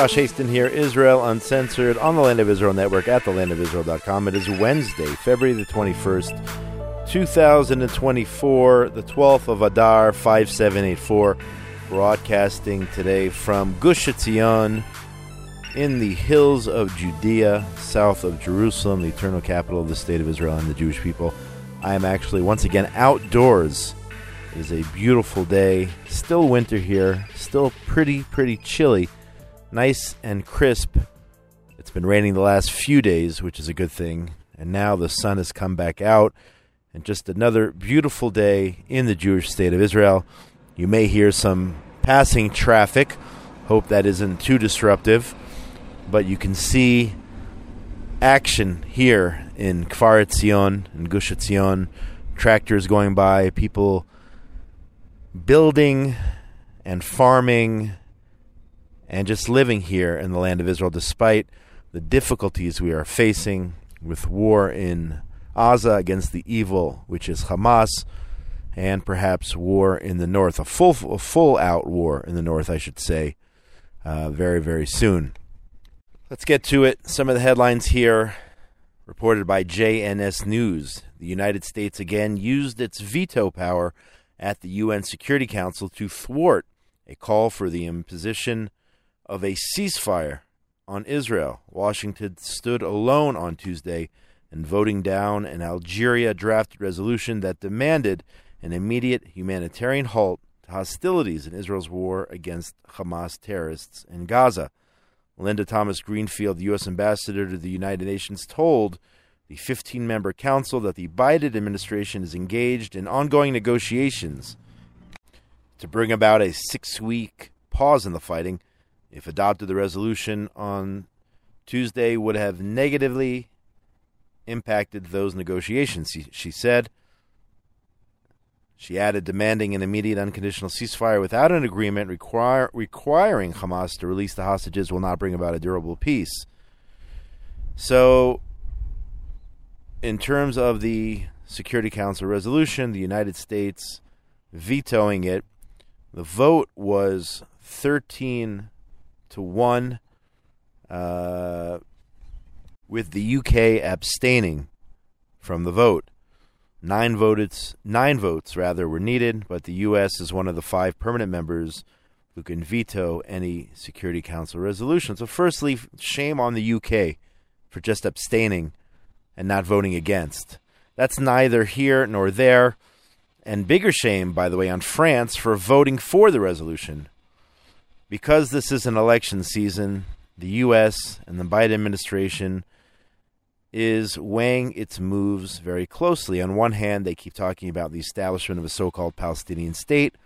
Josh Hasten here, Israel Uncensored, on the Land of Israel Network at thelandofisrael.com. It is Wednesday, February the 21st, 2024, the 12th of Adar, 5784. Broadcasting today from Gush Etzion in the hills of Judea, south of Jerusalem, the eternal capital of the state of Israel and the Jewish people. I am actually once again outdoors. It is a beautiful day. Still winter here. Still pretty, pretty chilly. Nice and crisp. It's been raining the last few days, which is a good thing. And now the sun has come back out. And just another beautiful day in the Jewish state of Israel. You may hear some passing traffic. Hope that isn't too disruptive. But you can see action here in Kfar Etzion and Gush Etzion. Tractors going by, people building and farming and just living here in the land of Israel despite the difficulties we are facing with war in Gaza against the evil which is Hamas and perhaps war in the north a full a full out war in the north I should say uh, very very soon. Let's get to it. Some of the headlines here reported by JNS News. The United States again used its veto power at the UN Security Council to thwart a call for the imposition of a ceasefire on Israel. Washington stood alone on Tuesday in voting down an Algeria drafted resolution that demanded an immediate humanitarian halt to hostilities in Israel's war against Hamas terrorists in Gaza. Linda Thomas Greenfield, the U.S. ambassador to the United Nations, told the 15 member council that the Biden administration is engaged in ongoing negotiations to bring about a six week pause in the fighting. If adopted, the resolution on Tuesday would have negatively impacted those negotiations, she said. She added, demanding an immediate unconditional ceasefire without an agreement require, requiring Hamas to release the hostages will not bring about a durable peace. So in terms of the Security Council resolution, the United States vetoing it, the vote was 13 to 1, uh, with the UK abstaining from the vote. Nine voted, nine votes rather were needed, but the U.S. is one of the five permanent members who can veto any Security Council resolution. So, firstly, shame on the UK for just abstaining and not voting against. That's neither here nor there. And bigger shame, by the way, on France for voting for the resolution. Because this is an election season, the U.S. and the Biden administration is weighing its moves very closely. On one hand, they keep talking about the establishment of a so called Palestinian state,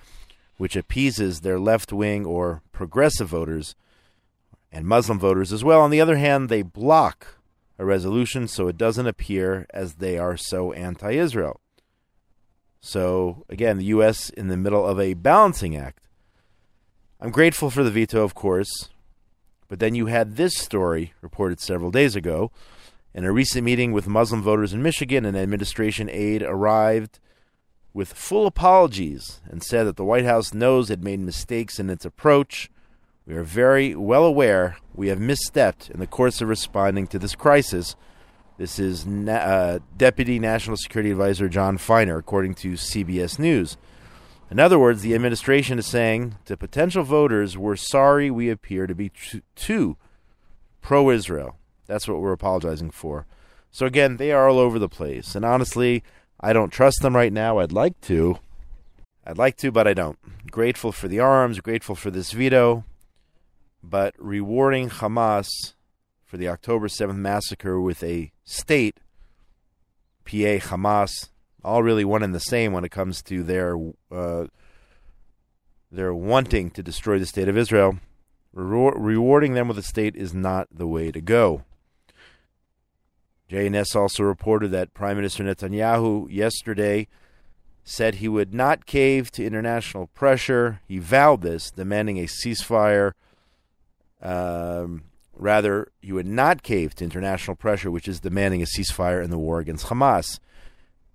which appeases their left wing or progressive voters and Muslim voters as well. On the other hand, they block a resolution so it doesn't appear as they are so anti Israel. So, again, the U.S. in the middle of a balancing act. I'm grateful for the veto, of course, but then you had this story reported several days ago. In a recent meeting with Muslim voters in Michigan, an administration aide arrived with full apologies and said that the White House knows it made mistakes in its approach we are very well aware we have misstepped in the course of responding to this crisis. This is uh, Deputy National Security Advisor John Finer, according to CBS News. In other words, the administration is saying to potential voters, we're sorry we appear to be too, pro Israel. That's what we're apologizing for. So, again, they are all over the place. And honestly, I don't trust them right now. I'd like to. I'd like to, but I don't. Grateful for the arms, grateful for this veto but rewarding Hamas for the October 7th massacre with a state, PA, Hamas, all really one and the same when it comes to their uh, their wanting to destroy the state of Israel. rewarding them with a state is not the way to go. JNS also reported that Prime Minister Netanyahu yesterday said he would not cave to international pressure. He vowed this, demanding a ceasefire um, rather, he would not cave to international pressure, which is demanding a ceasefire in the war against Hamas.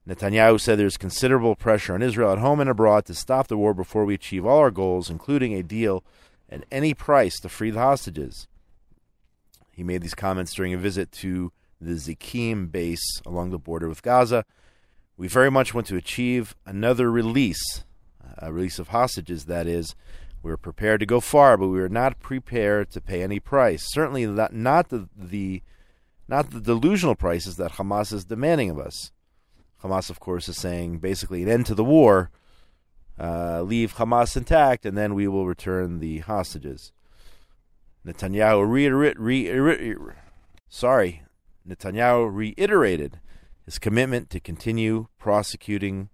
Netanyahu said there's considerable pressure on Israel at home and abroad to stop the war before we achieve all our goals, including a deal at any price to free the hostages. He made these comments during a visit to the Zikim base along the border with Gaza. We very much want to achieve another release, a release of hostages, that is. We're prepared to go far, but we are not prepared to pay any price. Certainly not, not the, the not the delusional prices that Hamas is demanding of us. Hamas, of course, is saying basically an end to the war, uh, leave Hamas intact, and then we will return the hostages. Netanyahu reiter- reiter- sorry, Netanyahu reiterated his commitment to continue prosecuting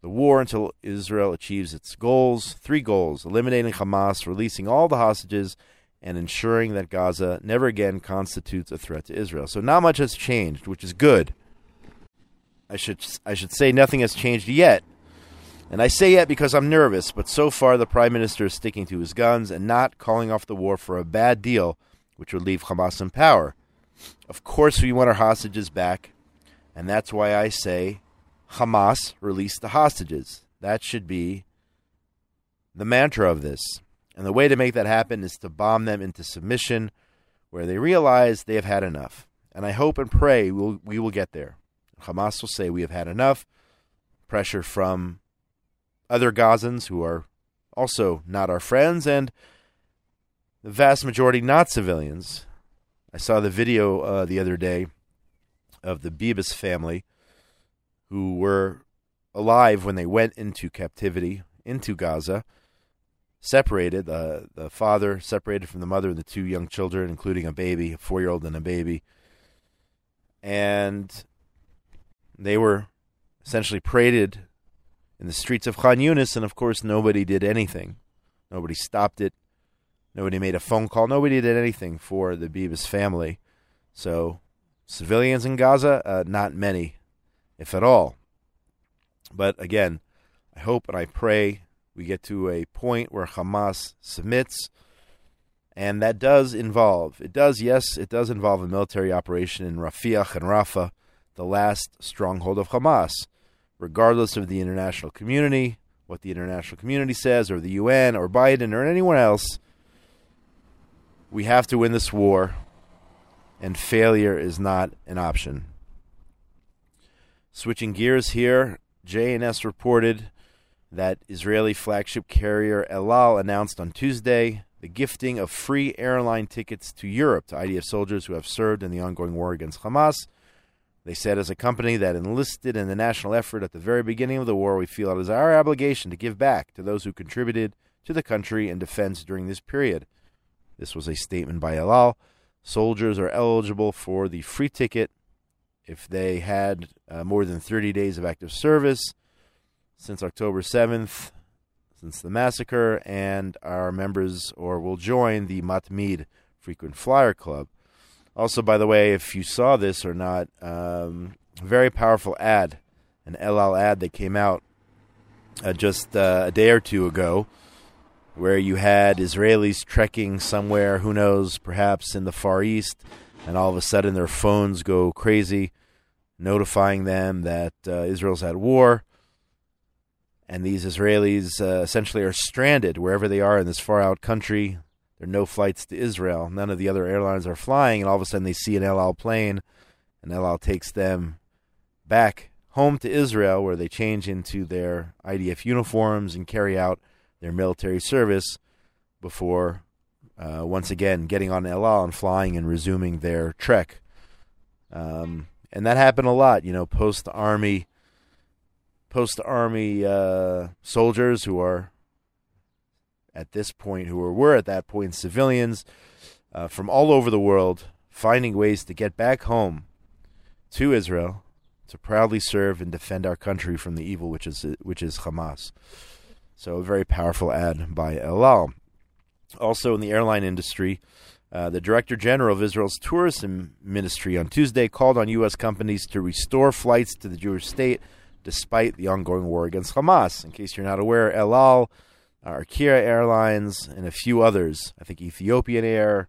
the war until Israel achieves its goals. Three goals eliminating Hamas, releasing all the hostages, and ensuring that Gaza never again constitutes a threat to Israel. So, not much has changed, which is good. I should, I should say nothing has changed yet. And I say yet because I'm nervous, but so far the Prime Minister is sticking to his guns and not calling off the war for a bad deal, which would leave Hamas in power. Of course, we want our hostages back, and that's why I say Hamas release the hostages. That should be the mantra of this. And the way to make that happen is to bomb them into submission where they realize they have had enough. And I hope and pray we'll, we will get there. Hamas will say we have had enough. Pressure from other Gazans who are also not our friends and the vast majority not civilians. I saw the video uh, the other day of the Bibas family who were alive when they went into captivity into Gaza, separated. Uh, the father separated from the mother and the two young children, including a baby, a four year old and a baby. And they were essentially paraded in the streets of Khan Yunis, and of course, nobody did anything. Nobody stopped it. Nobody made a phone call. Nobody did anything for the Bibas family. So, civilians in Gaza, uh, not many, if at all. But again, I hope and I pray we get to a point where Hamas submits. And that does involve, it does, yes, it does involve a military operation in Rafiah and Rafah, the last stronghold of Hamas regardless of the international community, what the international community says, or the UN, or Biden, or anyone else. We have to win this war, and failure is not an option. Switching gears here, JNS reported that Israeli flagship carrier El Al announced on Tuesday the gifting of free airline tickets to Europe to IDF soldiers who have served in the ongoing war against Hamas they said, as a company that enlisted in the national effort at the very beginning of the war, we feel it is our obligation to give back to those who contributed to the country and defense during this period. This was a statement by El Al. Soldiers are eligible for the free ticket if they had uh, more than 30 days of active service since October 7th, since the massacre, and our members or will join the Matmid Frequent Flyer Club. Also, by the way, if you saw this or not, um, very powerful ad, an El Al ad that came out uh, just uh, a day or two ago, where you had Israelis trekking somewhere, who knows, perhaps in the Far East, and all of a sudden their phones go crazy, notifying them that uh, Israel's at war. And these Israelis uh, essentially are stranded wherever they are in this far out country. There are no flights to Israel. None of the other airlines are flying, and all of a sudden they see an El Al plane, and El Al takes them back home to Israel, where they change into their IDF uniforms and carry out their military service before uh, once again getting on El Al and flying and resuming their trek. Um, and that happened a lot, you know, post army, post army uh, soldiers who are at this point who were at that point civilians uh, from all over the world finding ways to get back home to Israel to proudly serve and defend our country from the evil which is which is Hamas. So a very powerful ad by El Al. Also in the airline industry, uh, the Director General of Israel's Tourism Ministry on Tuesday called on U.S. companies to restore flights to the Jewish state despite the ongoing war against Hamas. In case you're not aware, El Al Arkia Airlines, and a few others. I think Ethiopian Air,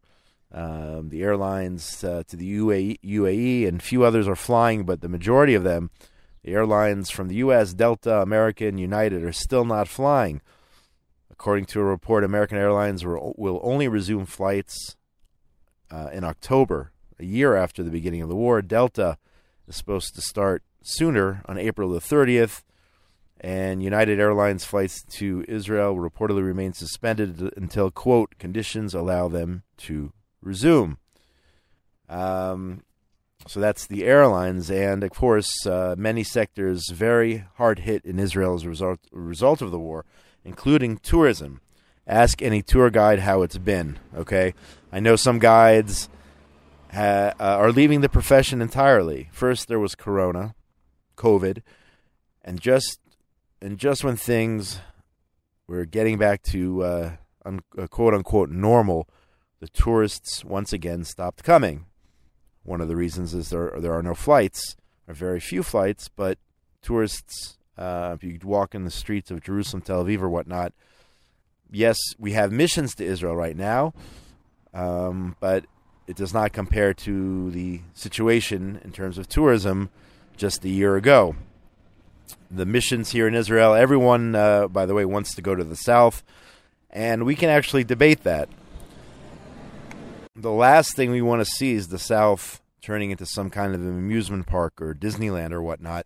um, the airlines uh, to the UAE, UAE, and few others are flying, but the majority of them, the airlines from the U.S., Delta, American, United, are still not flying. According to a report, American Airlines will only resume flights uh, in October, a year after the beginning of the war. Delta is supposed to start sooner on April the 30th, and United Airlines flights to Israel reportedly remain suspended until, quote, conditions allow them to resume. Um, so that's the airlines, and of course, uh, many sectors very hard hit in Israel as a result, result of the war including tourism. Ask any tour guide how it's been. Okay, I know some guides ha- uh, are leaving the profession entirely. First, there was Corona, COVID, and just and just when things were getting back to uh, un- uh, quote unquote normal, the tourists once again stopped coming. One of the reasons is there there are no flights, or very few flights, but tourists uh, if you walk in the streets of Jerusalem, Tel Aviv, or whatnot, yes, we have missions to Israel right now, um, but it does not compare to the situation in terms of tourism just a year ago. The missions here in Israel, everyone, uh, by the way, wants to go to the south, and we can actually debate that. The last thing we want to see is the south turning into some kind of an amusement park or Disneyland or whatnot.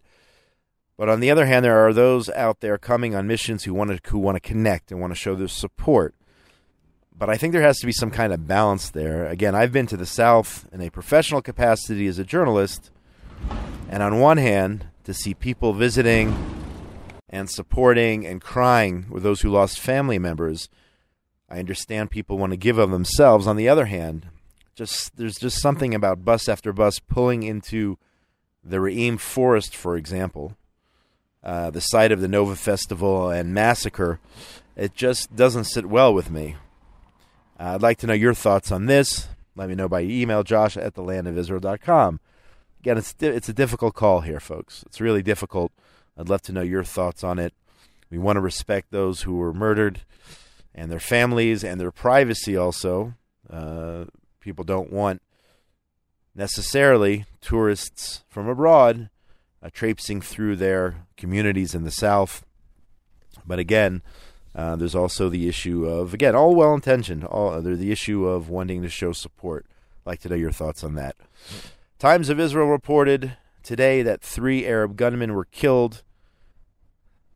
But on the other hand, there are those out there coming on missions who want to who want to connect and want to show their support. But I think there has to be some kind of balance there. Again, I've been to the South in a professional capacity as a journalist, and on one hand, to see people visiting and supporting and crying with those who lost family members, I understand people want to give of themselves. On the other hand, just there's just something about bus after bus pulling into the Re'im forest, for example, uh, the site of the Nova Festival and massacre, it just doesn't sit well with me. Uh, I'd like to know your thoughts on this. Let me know by email, josh at thelandofisrael.com. Again, it's, it's a difficult call here, folks. It's really difficult. I'd love to know your thoughts on it. We want to respect those who were murdered and their families and their privacy also. Uh, people don't want necessarily tourists from abroad uh, traipsing through their communities in the South. But again, uh, there's also the issue of again all well intentioned. All uh, the issue of wanting to show support. I'd like to know your thoughts on that. Times of Israel reported today that three Arab gunmen were killed.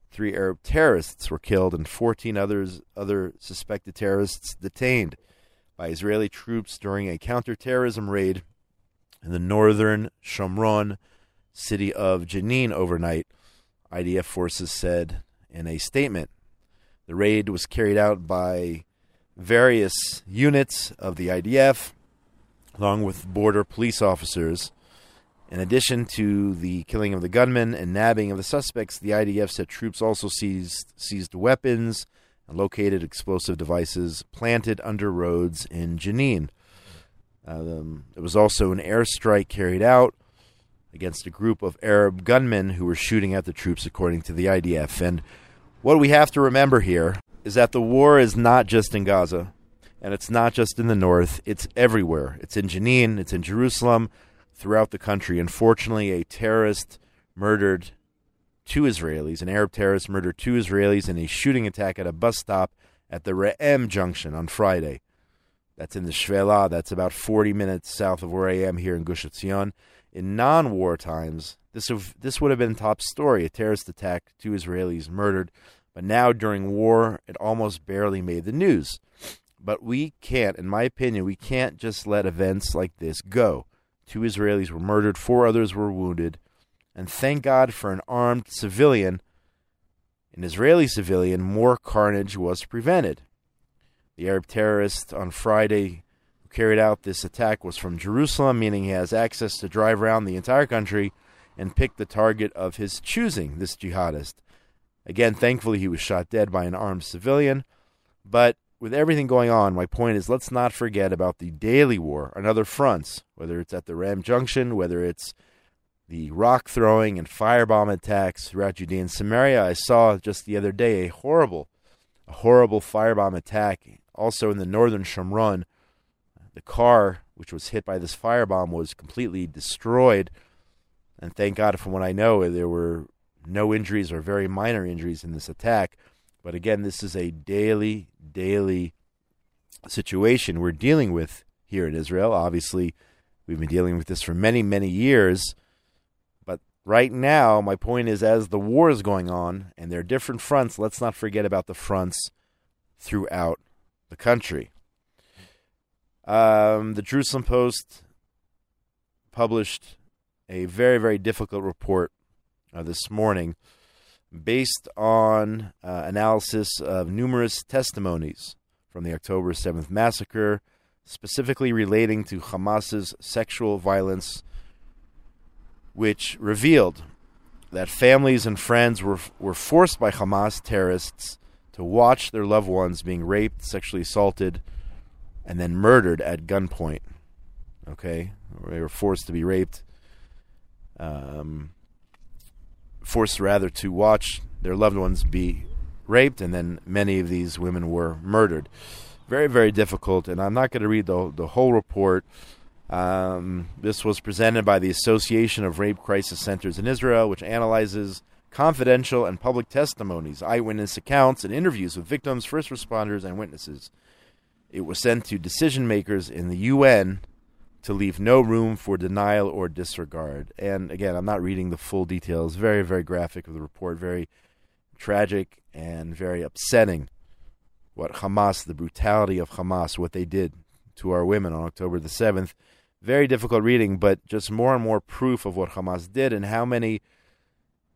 Three Arab terrorists were killed, and 14 others other suspected terrorists detained by Israeli troops during a counterterrorism raid in the northern Shomron city of Jenin overnight, IDF forces said in a statement. The raid was carried out by various units of the IDF, along with border police officers. In addition to the killing of the gunmen and nabbing of the suspects, the IDF said troops also seized, seized weapons and located explosive devices planted under roads in Jenin. Um, there was also an airstrike carried out against a group of Arab gunmen who were shooting at the troops, according to the IDF. And what we have to remember here is that the war is not just in Gaza, and it's not just in the north, it's everywhere. It's in Jenin, it's in Jerusalem, throughout the country. Unfortunately, a terrorist murdered two Israelis, an Arab terrorist murdered two Israelis in a shooting attack at a bus stop at the Re'em junction on Friday. That's in the Shfela. That's about 40 minutes south of where I am here in Gush Etzion. In non-war times, this this would have been top story: a terrorist attack, two Israelis murdered. But now, during war, it almost barely made the news. But we can't, in my opinion, we can't just let events like this go. Two Israelis were murdered, four others were wounded, and thank God for an armed civilian, an Israeli civilian, more carnage was prevented. The Arab terrorist on Friday who carried out this attack was from Jerusalem, meaning he has access to drive around the entire country and pick the target of his choosing, this jihadist. Again, thankfully, he was shot dead by an armed civilian. But with everything going on, my point is let's not forget about the daily war on other fronts, whether it's at the Re'em Junction, whether it's the rock throwing and firebomb attacks throughout Judea and Samaria. I saw just the other day a horrible, a horrible firebomb attack also in the northern Shomron the car, which was hit by this firebomb, was completely destroyed. And thank God, from what I know, there were no injuries or very minor injuries in this attack. But again, this is a daily, daily situation we're dealing with here in Israel. Obviously, we've been dealing with this for many, many years. But right now, my point is as the war is going on and there are different fronts, let's not forget about the fronts throughout the country. Um, the Jerusalem Post published a very, very difficult report uh, this morning based on uh, analysis of numerous testimonies from the October 7th massacre, specifically relating to Hamas's sexual violence, which revealed that families and friends were, were forced by Hamas terrorists to watch their loved ones being raped, sexually assaulted, and then murdered at gunpoint. Okay? They were forced to be raped. Um, forced rather to watch their loved ones be raped, and then many of these women were murdered. Very, very difficult, and I'm not going to read the, the whole report. Um, this was presented by the Association of Rape Crisis Centers in Israel, which analyzes confidential and public testimonies, eyewitness accounts, and interviews with victims, first responders, and witnesses. It was sent to decision makers in the UN to leave no room for denial or disregard. And again, I'm not reading the full details. Very, very graphic of the report, very tragic and very upsetting. What Hamas, the brutality of Hamas, what they did to our women on October the 7th. Very difficult reading, but just more and more proof of what Hamas did and how many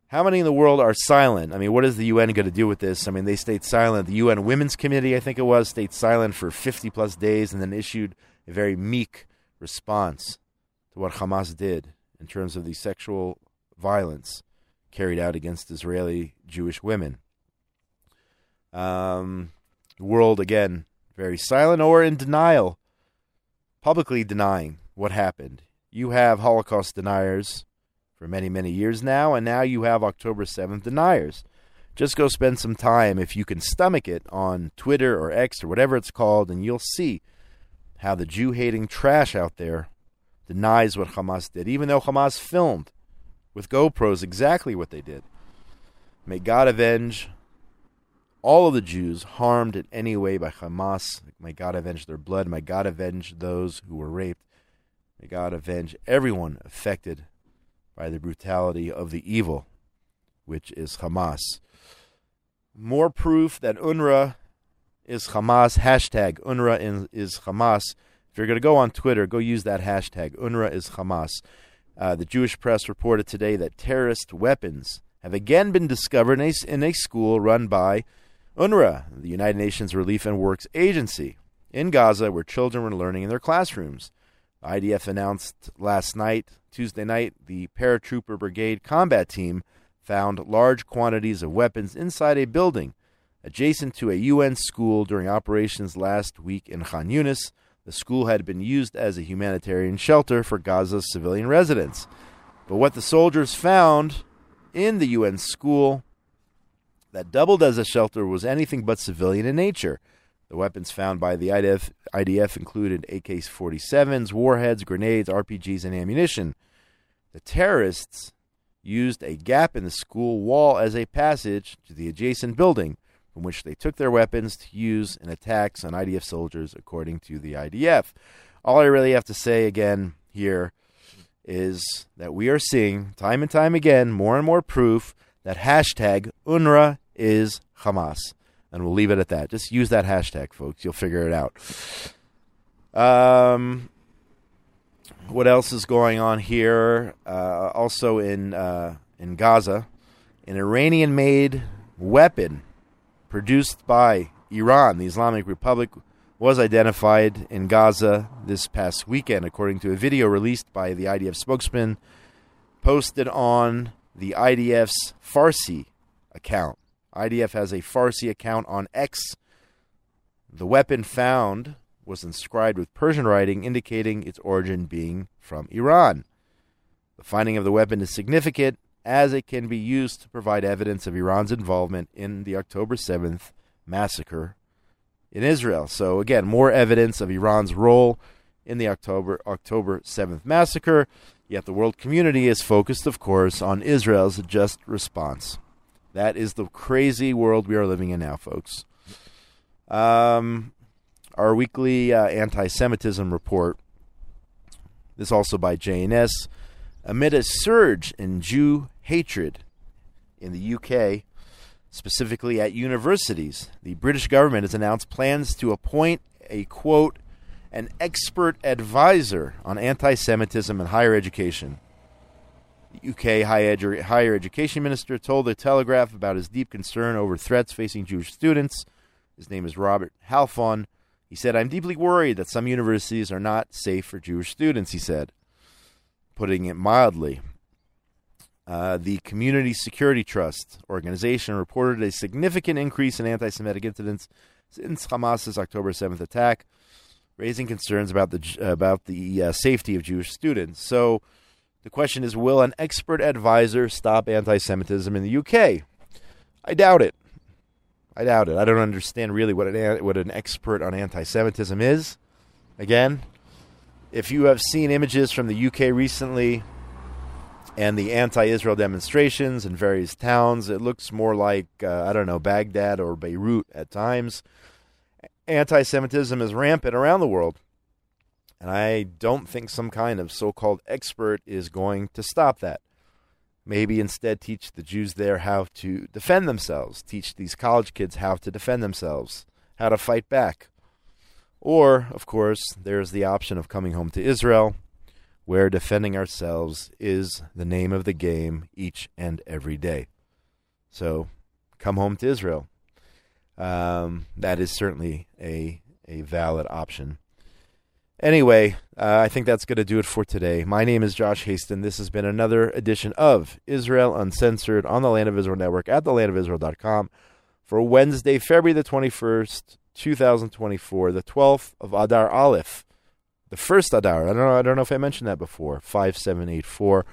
how many in the world are silent? I mean, what is the UN going to do with this? I mean, they stayed silent. The UN Women's Committee, I think it was, stayed silent for 50 plus days and then issued a very meek response to what Hamas did in terms of the sexual violence carried out against Israeli Jewish women. Um, the world, again, very silent or in denial, publicly denying what happened. You have Holocaust deniers for many, many years now, and now you have October 7th deniers. Just go spend some time, if you can stomach it, on Twitter or X or whatever it's called, and you'll see how the Jew hating trash out there denies what Hamas did, even though Hamas filmed with GoPros exactly what they did. May God avenge all of the Jews harmed in any way by Hamas. May God avenge their blood. May God avenge those who were raped. May God avenge everyone affected by the brutality of the evil, which is Hamas. More proof that UNRWA is Hamas. Hashtag UNRWA is Hamas. If you're going to go on Twitter, go use that hashtag. UNRWA is Hamas. Uh, the Jewish press reported today that terrorist weapons have again been discovered in a, in a school run by UNRWA, the United Nations Relief and Works Agency, in Gaza, where children were learning in their classrooms. IDF announced last night, Tuesday night, the paratrooper brigade combat team found large quantities of weapons inside a building adjacent to a UN school during operations last week in Khan Yunis. The school had been used as a humanitarian shelter for Gaza's civilian residents. But what the soldiers found in the UN school that doubled as a shelter was anything but civilian in nature. The weapons found by the IDF, IDF included AK 47s, warheads, grenades, RPGs, and ammunition. The terrorists used a gap in the school wall as a passage to the adjacent building from which they took their weapons to use in attacks on IDF soldiers, according to the IDF. All I really have to say again here is that we are seeing time and time again more and more proof that hashtag UNRWA is Hamas. And we'll leave it at that. Just use that hashtag, folks. You'll figure it out. Um, what else is going on here? Uh, also in uh, in Gaza, an Iranian-made weapon produced by Iran, the Islamic Republic, was identified in Gaza this past weekend, according to a video released by the IDF spokesman, posted on the IDF's Farsi account. IDF has a Farsi account on X. The weapon found was inscribed with Persian writing indicating its origin being from Iran. The finding of the weapon is significant as it can be used to provide evidence of Iran's involvement in the October 7th massacre in Israel. So again, more evidence of Iran's role in the October October 7th massacre, yet the world community is focused of course on Israel's just response. That is the crazy world we are living in now, folks. Um, our weekly uh, anti-Semitism report. This also by JNS. Amid a surge in Jew hatred in the UK, specifically at universities, the British government has announced plans to appoint a quote an expert advisor on anti Semitism in higher education. The UK higher education minister told the Telegraph about his deep concern over threats facing Jewish students. His name is Robert Halfon. He said, I'm deeply worried that some universities are not safe for Jewish students, he said, putting it mildly. Uh, the Community Security Trust organization reported a significant increase in anti Semitic incidents since Hamas's October 7th attack raising concerns about the about the uh, safety of Jewish students. So the question is, will an expert advisor stop anti-Semitism in the UK? I doubt it. I doubt it. I don't understand really what an what an expert on anti-Semitism is. Again, if you have seen images from the UK recently and the anti-Israel demonstrations in various towns, it looks more like uh, I don't know Baghdad or Beirut at times anti Semitism is rampant around the world. And I don't think some kind of so called expert is going to stop that. Maybe instead teach the Jews there how to defend themselves, teach these college kids how to defend themselves, how to fight back. Or, of course, there's the option of coming home to Israel, where defending ourselves is the name of the game each and every day. So, come home to Israel um, that is certainly a a valid option. Anyway, uh, I think that's going to do it for today. My name is Josh Hasten. This has been another edition of Israel Uncensored on the Land of Israel Network at thelandofisrael.com for Wednesday, February the 21st, 2024, the 12th of Adar Aleph, the first Adar. I don't know, I don't know if I mentioned that before. 5784.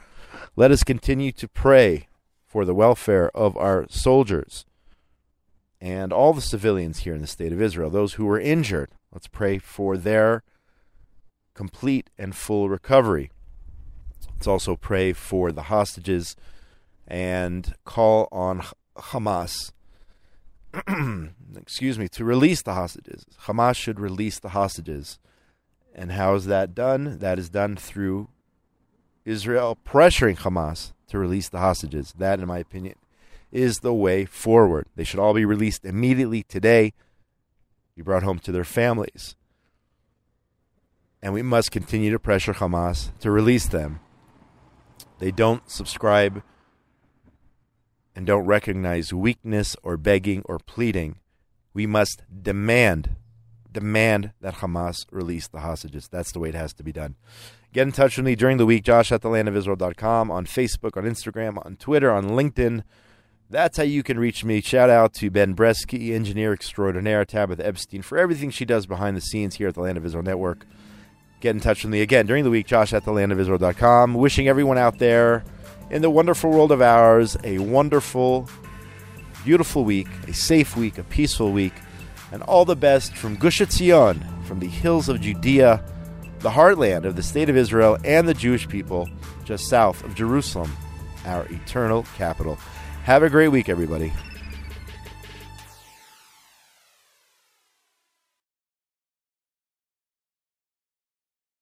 Let us continue to pray for the welfare of our soldiers and all the civilians here in the state of Israel, those who were injured. Let's pray for their complete and full recovery. Let's also pray for the hostages and call on Hamas, excuse me, to release the hostages. Hamas should release the hostages. And how is that done? That is done through Israel pressuring Hamas to release the hostages. That, in my opinion, is the way forward. They should all be released immediately today, be brought home to their families. And we must continue to pressure Hamas to release them. They don't subscribe and don't recognize weakness or begging or pleading. We must demand, demand that Hamas release the hostages. That's the way it has to be done. Get in touch with me during the week, josh at thelandofisrael.com, on Facebook, on Instagram, on Twitter, on LinkedIn. That's how you can reach me. Shout out to Ben Bresky, engineer extraordinaire, Tabitha Epstein, for everything she does behind the scenes here at the Land of Israel Network. Get in touch with me again during the week, josh at thelandofisrael.com. Wishing everyone out there in the wonderful world of ours a wonderful, beautiful week, a safe week, a peaceful week, and all the best from Gush Etzion, from the hills of Judea, the heartland of the state of Israel, and the Jewish people just south of Jerusalem, our eternal capital. Have a great week, everybody.